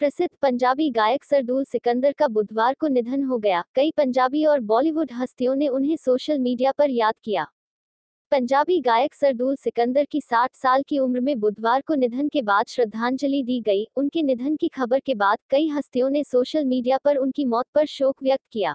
प्रसिद्ध पंजाबी गायक सरदूल सिकंदर का बुधवार को निधन हो गया। कई पंजाबी और बॉलीवुड हस्तियों ने उन्हें सोशल मीडिया पर याद किया। पंजाबी गायक सरदूल सिकंदर की 60 साल की उम्र में बुधवार को निधन के बाद श्रद्धांजलि दी गई। उनके निधन की खबर के बाद कई हस्तियों ने सोशल मीडिया पर उनकी मौत पर शोक व्यक्त किया।